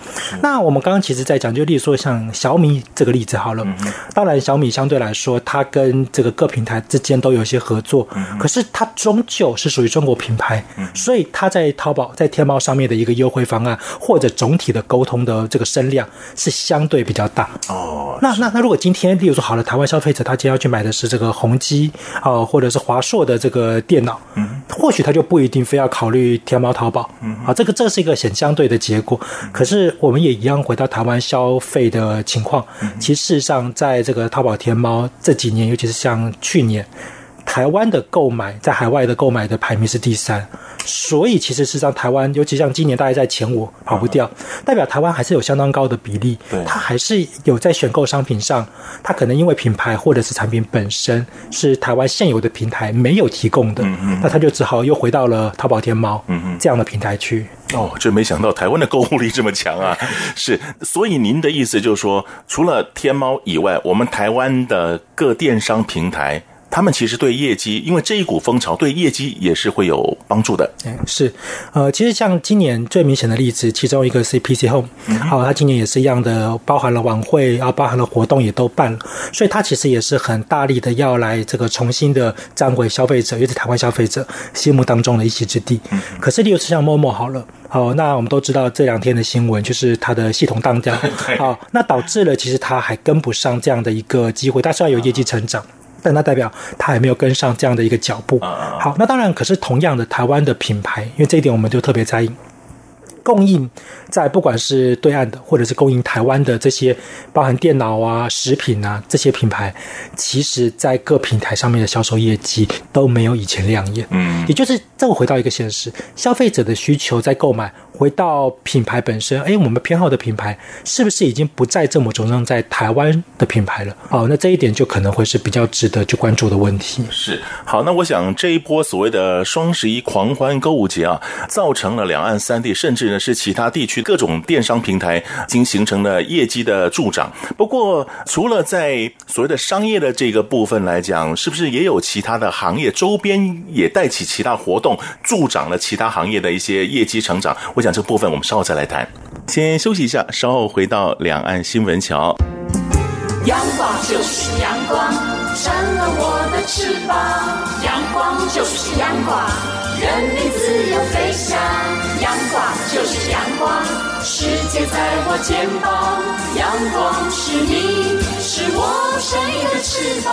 Speaker 4: 那我们刚刚其实在讲，就例如说像小米这个例子好了，当然小米相对来说，它跟这个各平台之间都有一些合作，可是它终究是属于中国品牌，所以它在淘宝、在天猫上面的一个优惠方案或者总体的沟通的这个声量是相对比较大。哦，那那那如果今天例如说好了，台湾消费者他今天要去买的是这个宏基啊，或者是华硕的这个电脑。或许他就不一定非要考虑天猫、淘宝，嗯。啊，这个这是一个很相对的结果。可是我们也一样回到台湾消费的情况，其实事实上，在这个淘宝、天猫这几年，尤其是像去年，台湾的购买在海外的购买的排名是第三。所以，其实事实上，台湾尤其像今年大概在前五跑不掉，代表台湾还是有相当高的比例。对，它还是有在选购商品上，它可能因为品牌或者是产品本身是台湾现有的平台没有提供的，那它就只好又回到了淘宝、天猫这样的平台去。
Speaker 2: 哦，这没想到台湾的购物力这么强啊！是，所以您的意思就是说，除了天猫以外，我们台湾的各电商平台。他们其实对业绩，因为这一股风潮对业绩也是会有帮助的。
Speaker 4: 嗯，是，呃，其实像今年最明显的例子，其中一个是 PC Home，好，它今年也是一样的，包含了晚会啊，包含了活动也都办了，所以它其实也是很大力的要来这个重新的站回消费者，尤其是台湾消费者心目当中的一席之地。可是，例如像 Momo 好了，好，那我们都知道这两天的新闻就是它的系统当掉，好，那导致了其实它还跟不上这样的一个机会，它虽然有业绩成长。但那代表他还没有跟上这样的一个脚步。好，那当然，可是同样的，台湾的品牌，因为这一点我们就特别在意。供应在不管是对岸的，或者是供应台湾的这些，包含电脑啊、食品啊这些品牌，其实在各平台上面的销售业绩都没有以前亮眼。嗯，也就是再回到一个现实，消费者的需求在购买。回到品牌本身，哎，我们偏好的品牌是不是已经不再这么着重在台湾的品牌了？哦，那这一点就可能会是比较值得去关注的问题。
Speaker 2: 是，好，那我想这一波所谓的双十一狂欢购物节啊，造成了两岸三地，甚至呢是其他地区各种电商平台已经形成了业绩的助长。不过，除了在所谓的商业的这个部分来讲，是不是也有其他的行业周边也带起其他活动，助长了其他行业的一些业绩成长？我想。这部分我们稍后再来谈，先休息一下，稍后回到两岸新闻桥。
Speaker 5: 阳光就是阳光，闪了我的翅膀。阳光就是阳光，人民自由飞翔。阳光就是阳光，世界在我肩膀。阳光是你，是我生命的翅膀。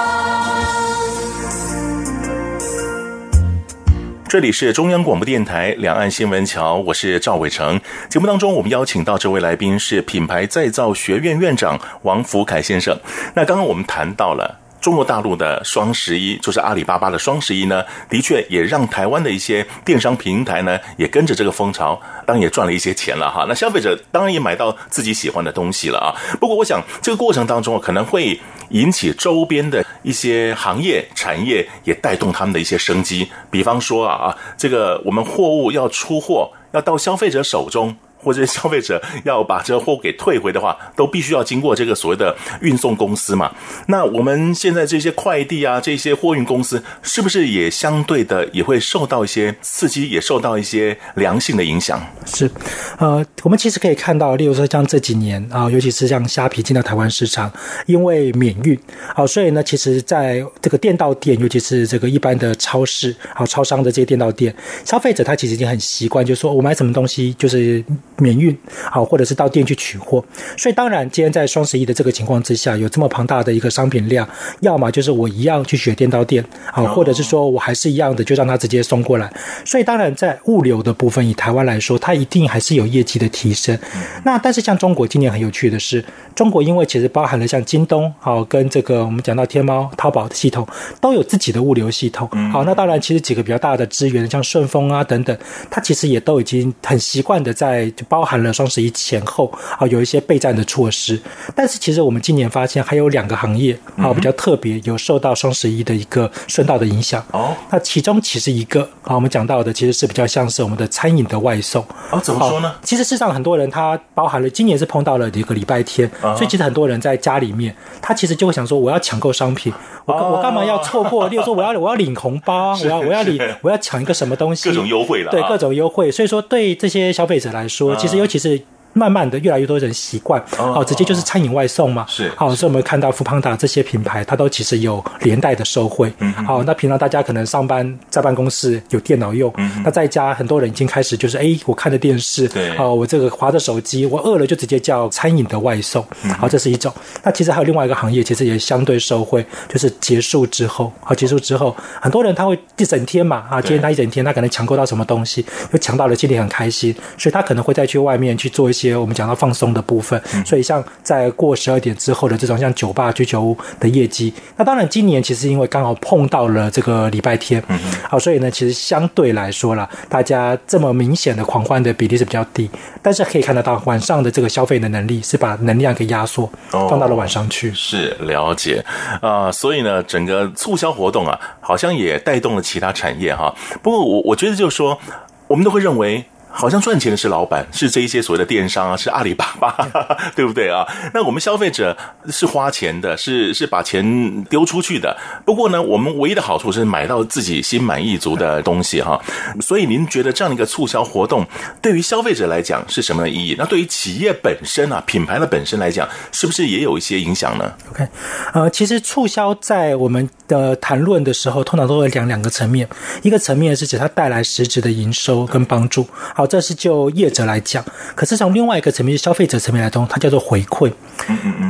Speaker 2: 这里是中央广播电台两岸新闻桥，我是赵伟成。节目当中，我们邀请到这位来宾是品牌再造学院院长王福凯先生。那刚刚我们谈到了。中国大陆的双十一，就是阿里巴巴的双十一呢，的确也让台湾的一些电商平台呢，也跟着这个风潮，当然也赚了一些钱了哈。那消费者当然也买到自己喜欢的东西了啊。不过，我想这个过程当中可能会引起周边的一些行业产业也带动他们的一些生机。比方说啊啊，这个我们货物要出货，要到消费者手中。或者消费者要把这个货给退回的话，都必须要经过这个所谓的运送公司嘛。那我们现在这些快递啊，这些货运公司，是不是也相对的也会受到一些刺激，也受到一些良性的影响？
Speaker 4: 是，呃，我们其实可以看到，例如说像这几年啊，尤其是像虾皮进到台湾市场，因为免运，好，所以呢，其实在这个店到店，尤其是这个一般的超市、好超商的这些店到店，消费者他其实已经很习惯，就是说我买什么东西就是。免运，好，或者是到店去取货，所以当然，今天在双十一的这个情况之下，有这么庞大的一个商品量，要么就是我一样去选店到店，好，或者是说我还是一样的就让他直接送过来。所以当然，在物流的部分，以台湾来说，它一定还是有业绩的提升。那但是像中国今年很有趣的是，中国因为其实包含了像京东，好，跟这个我们讲到天猫、淘宝的系统都有自己的物流系统，好，那当然其实几个比较大的资源，像顺丰啊等等，它其实也都已经很习惯的在。包含了双十一前后啊有一些备战的措施。但是其实我们今年发现还有两个行业啊比较特别，有受到双十一的一个顺道的影响。哦，那其中其实一个啊我们讲到的其实是比较像是我们的餐饮的外送。
Speaker 2: 哦，怎么说呢？
Speaker 4: 其实事实上很多人他包含了今年是碰到了一个礼拜天，所以其实很多人在家里面，他其实就会想说我要抢购商品，我我干嘛要错过？例如说我要我要领红包，我要我要领我要抢一个什么东西？
Speaker 2: 各种优惠了，
Speaker 4: 对各种优惠。所以说对这些消费者来说，其实尤其是。慢慢的，越来越多人习惯，哦，直接就是餐饮外送嘛。是，好，所以我们看到 foodpanda 这些品牌，它都其实有连带的收惠。嗯，好，那平常大家可能上班在办公室有电脑用，嗯，那在家很多人已经开始就是，哎，我看着电视，对，哦，我这个划着手机，我饿了就直接叫餐饮的外送。好，这是一种。那其实还有另外一个行业，其实也相对受惠，就是结束之后，好，结束之后，很多人他会一整天嘛，啊，今天他一整天，他可能抢购到什么东西，又抢到了，心里很开心，所以他可能会再去外面去做一些。我们讲到放松的部分，所以像在过十二点之后的这种像酒吧、居酒屋的业绩，那当然今年其实因为刚好碰到了这个礼拜天，好，所以呢，其实相对来说啦，大家这么明显的狂欢的比例是比较低，但是可以看得到晚上的这个消费的能力是把能量给压缩放到了晚上去，
Speaker 2: 是了解。啊，所以呢，整个促销活动啊，好像也带动了其他产业哈。不过我我觉得就是说，我们都会认为。好像赚钱的是老板，是这一些所谓的电商啊，是阿里巴巴，对不对啊？那我们消费者是花钱的，是是把钱丢出去的。不过呢，我们唯一的好处是买到自己心满意足的东西哈。所以您觉得这样的一个促销活动对于消费者来讲是什么意义？那对于企业本身啊，品牌的本身来讲，是不是也有一些影响呢
Speaker 4: ？OK，呃，其实促销在我们的谈论的时候，通常都会讲两个层面，一个层面是指它带来实质的营收跟帮助。好。这是就业者来讲，可是从另外一个层面，消费者层面来通，它叫做回馈。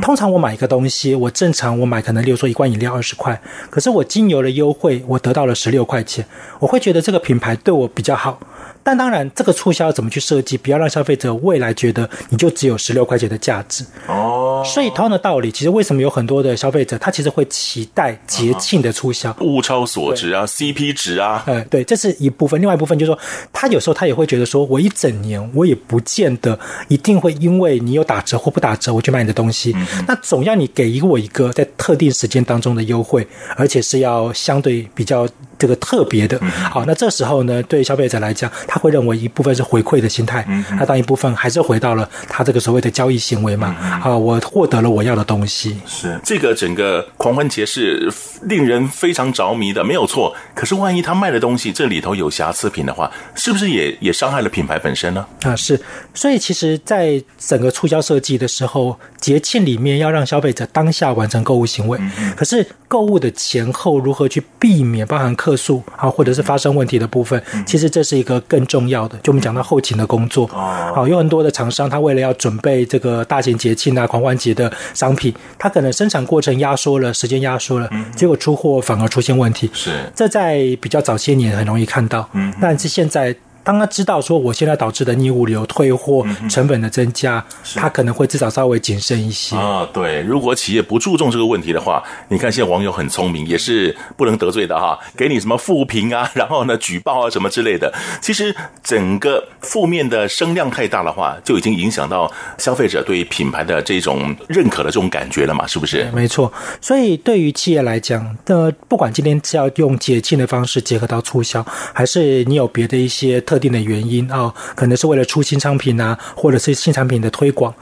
Speaker 4: 通常我买一个东西，我正常我买可能，例如说一罐饮料二十块，可是我经由了优惠，我得到了十六块钱，我会觉得这个品牌对我比较好。但当然，这个促销怎么去设计，不要让消费者未来觉得你就只有十六块钱的价值哦。所以同样的道理，其实为什么有很多的消费者他其实会期待节庆的促销，
Speaker 2: 物超所值啊，CP 值啊，
Speaker 4: 呃，对，这是一部分。另外一部分就是说，他有时候他也会觉得说，我一整年我也不见得一定会因为你有打折或不打折，我去买你的东西。那总要你给我一个在特定时间当中的优惠，而且是要相对比较。这个特别的，好，那这时候呢，对消费者来讲，他会认为一部分是回馈的心态，那当一部分还是回到了他这个所谓的交易行为嘛，啊，我获得了我要的东西。
Speaker 2: 是这个整个狂欢节是令人非常着迷的，没有错。可是万一他卖的东西这里头有瑕疵品的话，是不是也也伤害了品牌本身呢？
Speaker 4: 啊，是。所以其实，在整个促销设计的时候，节庆里面要让消费者当下完成购物行为，可是购物的前后如何去避免包含客诉啊，或者是发生问题的部分，其实这是一个更重要的。就我们讲到后勤的工作，好，有很多的厂商，他为了要准备这个大型节庆啊、狂欢节的商品，他可能生产过程压缩了，时间压缩了，结果出货反而出现问题。是，这在比较早些年很容易看到，嗯，但是现在。当他知道说我现在导致的逆物流、退货成本的增加，他可能会至少稍微谨慎一些
Speaker 2: 啊。对，如果企业不注重这个问题的话，你看现在网友很聪明，也是不能得罪的哈，给你什么负评啊，然后呢举报啊什么之类的。其实整个负面的声量太大的话，就已经影响到消费者对品牌的这种认可的这种感觉了嘛，是不是？
Speaker 4: 没错。所以对于企业来讲，的不管今天是要用节庆的方式结合到促销，还是你有别的一些特。特定的原因啊，可能是为了出新商品啊，或者是新产品的推广。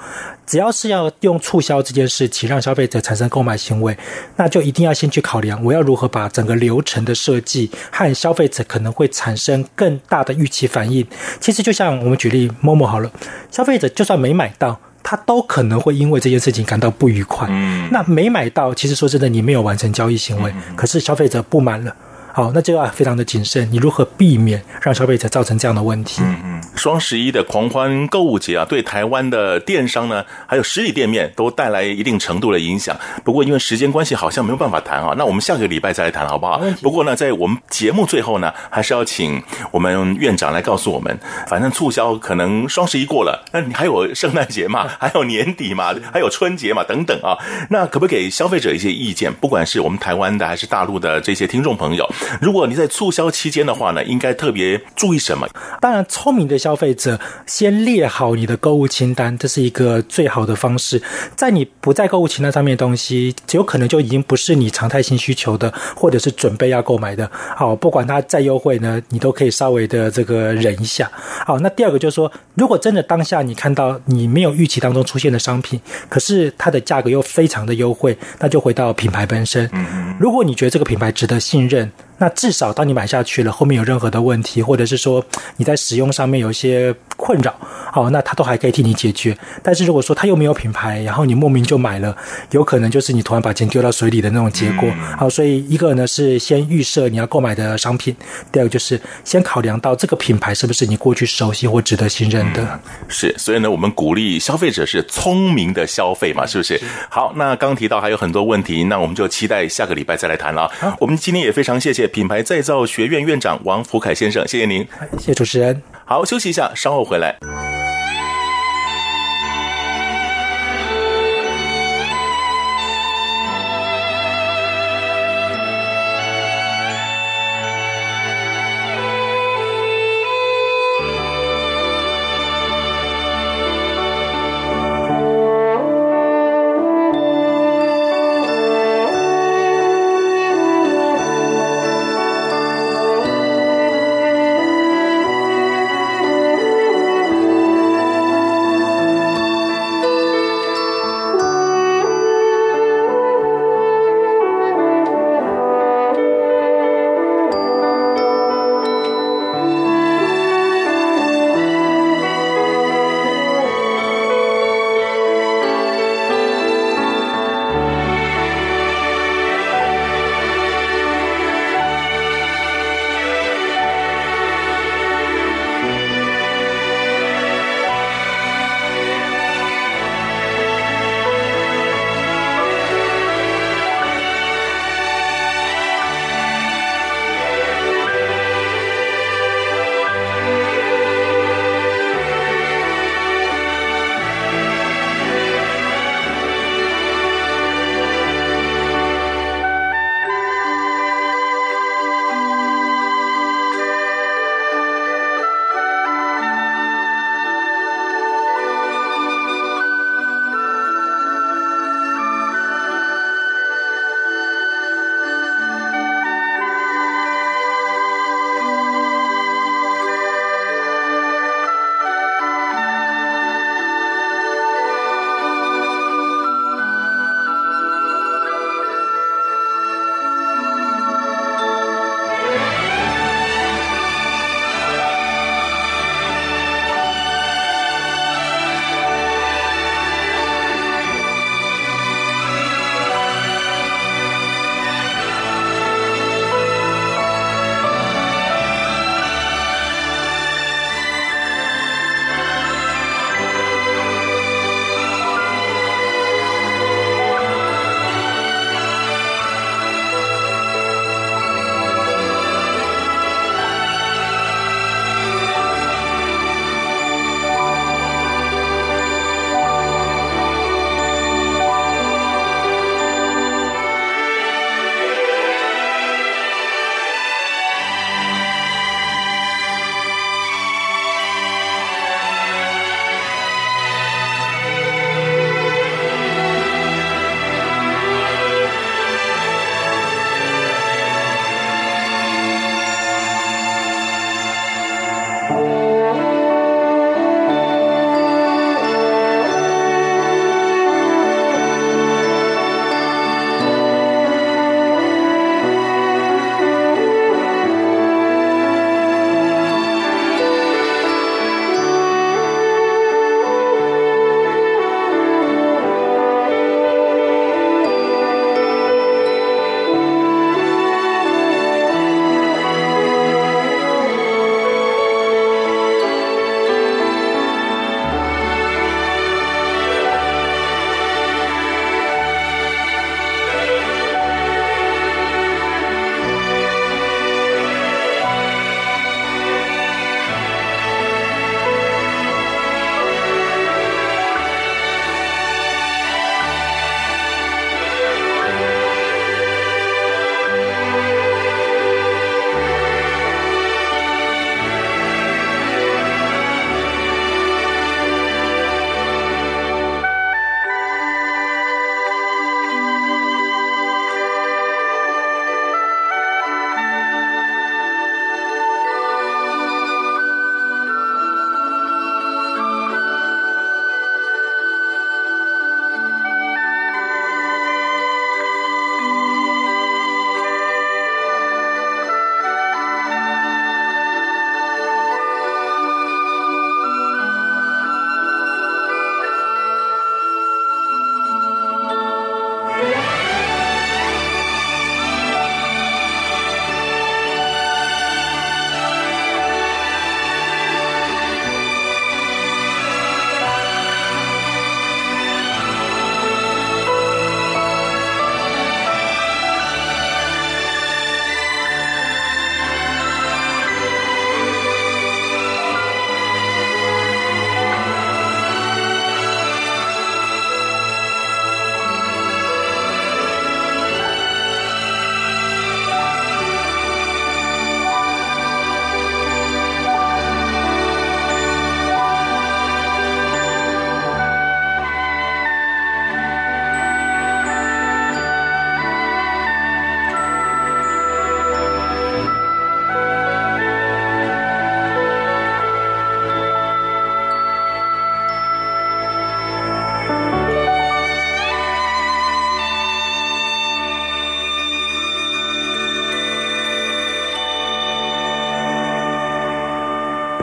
Speaker 4: 只要是要用促销这件事情让消费者产生购买行为，那就一定要先去考量，我要如何把整个流程的设计和消费者可能会产生更大的预期反应。其实就像我们举例 Momo 好了，消费者就算没买到，他都可能会因为这件事情感到不愉快。嗯，那没买到，其实说真的，你没有完成交易行为，可是消费者不满了。好，那就要非常的谨慎。你如何避免让消费者造成这样的问题？嗯嗯。
Speaker 2: 双十一的狂欢购物节啊，对台湾的电商呢，还有实体店面都带来一定程度的影响。不过因为时间关系，好像没有办法谈啊。那我们下个礼拜再来谈好不好？不过呢，在我们节目最后呢，还是要请我们院长来告诉我们。反正促销可能双十一过了，那你还有圣诞节嘛，还有年底嘛，还有春节嘛，等等啊。那可不可以给消费者一些意见？不管是我们台湾的还是大陆的这些听众朋友。如果你在促销期间的话呢，应该特别注意什么？
Speaker 4: 当然，聪明的消费者先列好你的购物清单，这是一个最好的方式。在你不在购物清单上面的东西，有可能就已经不是你常态性需求的，或者是准备要购买的。好，不管它再优惠呢，你都可以稍微的这个忍一下。好，那第二个就是说，如果真的当下你看到你没有预期当中出现的商品，可是它的价格又非常的优惠，那就回到品牌本身。如果你觉得这个品牌值得信任。那至少当你买下去了，后面有任何的问题，或者是说你在使用上面有一些困扰，好，那他都还可以替你解决。但是如果说他又没有品牌，然后你莫名就买了，有可能就是你突然把钱丢到水里的那种结果。好，所以一个呢是先预设你要购买的商品，第二个就是先考量到这个品牌是不是你过去熟悉或值得信任的。
Speaker 2: 嗯、是，所以呢，我们鼓励消费者是聪明的消费嘛，是不是？好，那刚提到还有很多问题，那我们就期待下个礼拜再来谈了。好，我们今天也非常谢谢。品牌再造学院院长王福凯先生，谢谢您，
Speaker 4: 谢谢主持人。
Speaker 2: 好，休息一下，稍后回来。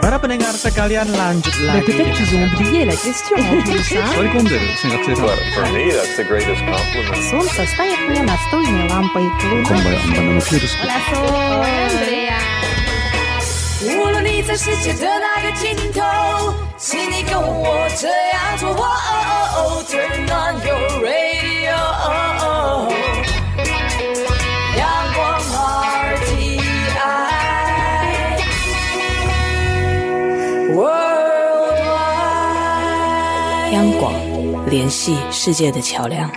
Speaker 7: Para pendengar sekalian lanjut
Speaker 8: Mais
Speaker 7: lagi.
Speaker 8: peut-être qu'ils ont oublié la question en plus, hein
Speaker 7: Sekundă, singapore
Speaker 9: For me, that's the greatest compliment.
Speaker 10: Солнце стоит мне настольной лампой.
Speaker 5: 无论你在世界的哪个尽头，请你跟我这样做。哦哦哦，Turn on your radio。
Speaker 6: 广，联系世界的桥梁。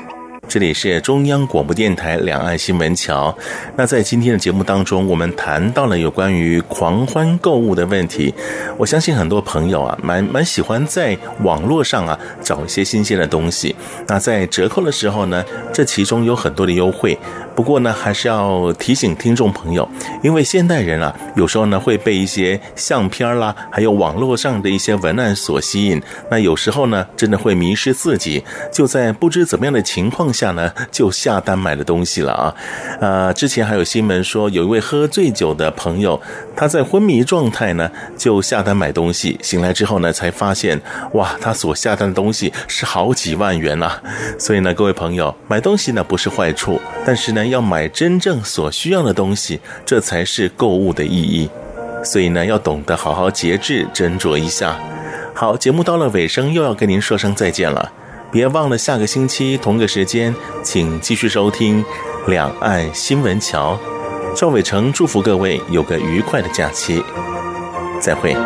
Speaker 2: 这里是中央广播电台两岸新闻桥。那在今天的节目当中，我们谈到了有关于狂欢购物的问题。我相信很多朋友啊，蛮蛮喜欢在网络上啊找一些新鲜的东西。那在折扣的时候呢，这其中有很多的优惠。不过呢，还是要提醒听众朋友，因为现代人啊，有时候呢会被一些相片啦，还有网络上的一些文案所吸引。那有时候呢，真的会迷失自己，就在不知怎么样的情况下呢，就下单买的东西了啊。呃，之前还有新闻说，有一位喝醉酒的朋友，他在昏迷状态呢，就下单买东西，醒来之后呢，才发现，哇，他所下单的东西是好几万元啊。所以呢，各位朋友，买东西呢不是坏处，但是呢，要买真正所需要的东西，这才是购物的意义。所以呢，要懂得好好节制，斟酌一下。好，节目到了尾声，又要跟您说声再见了。别忘了下个星期同个时间，请继续收听《两岸新闻桥》。赵伟成祝福各位有个愉快的假期，再会。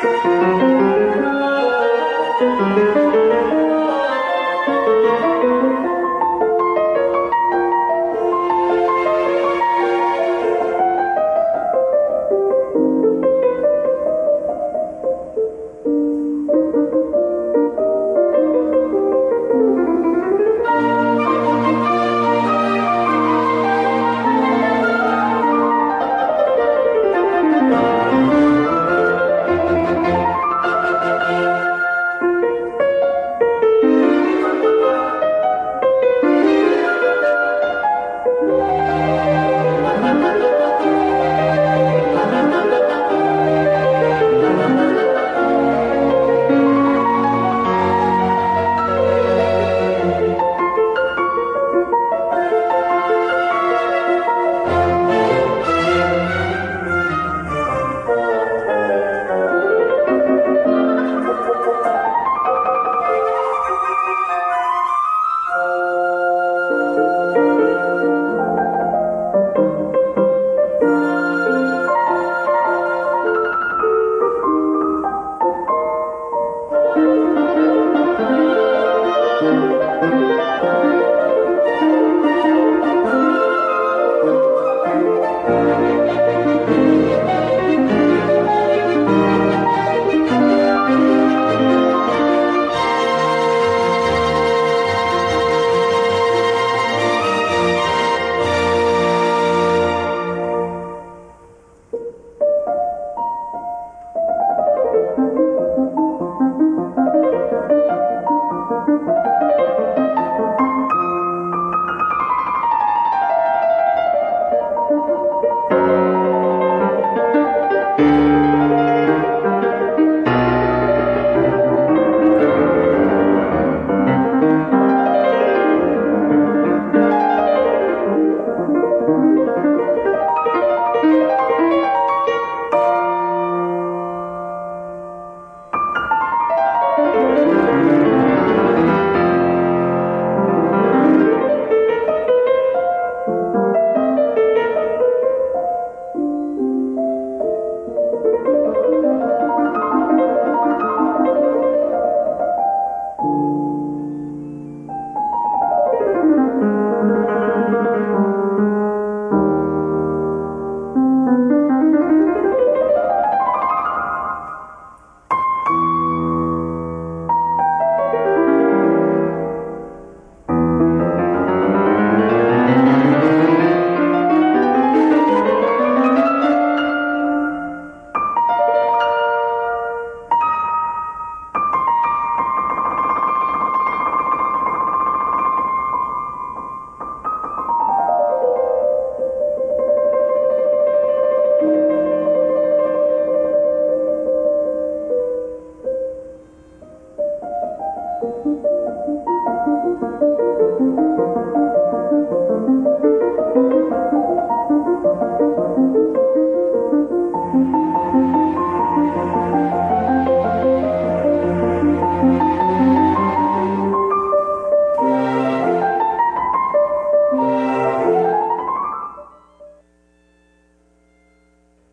Speaker 2: Thank you.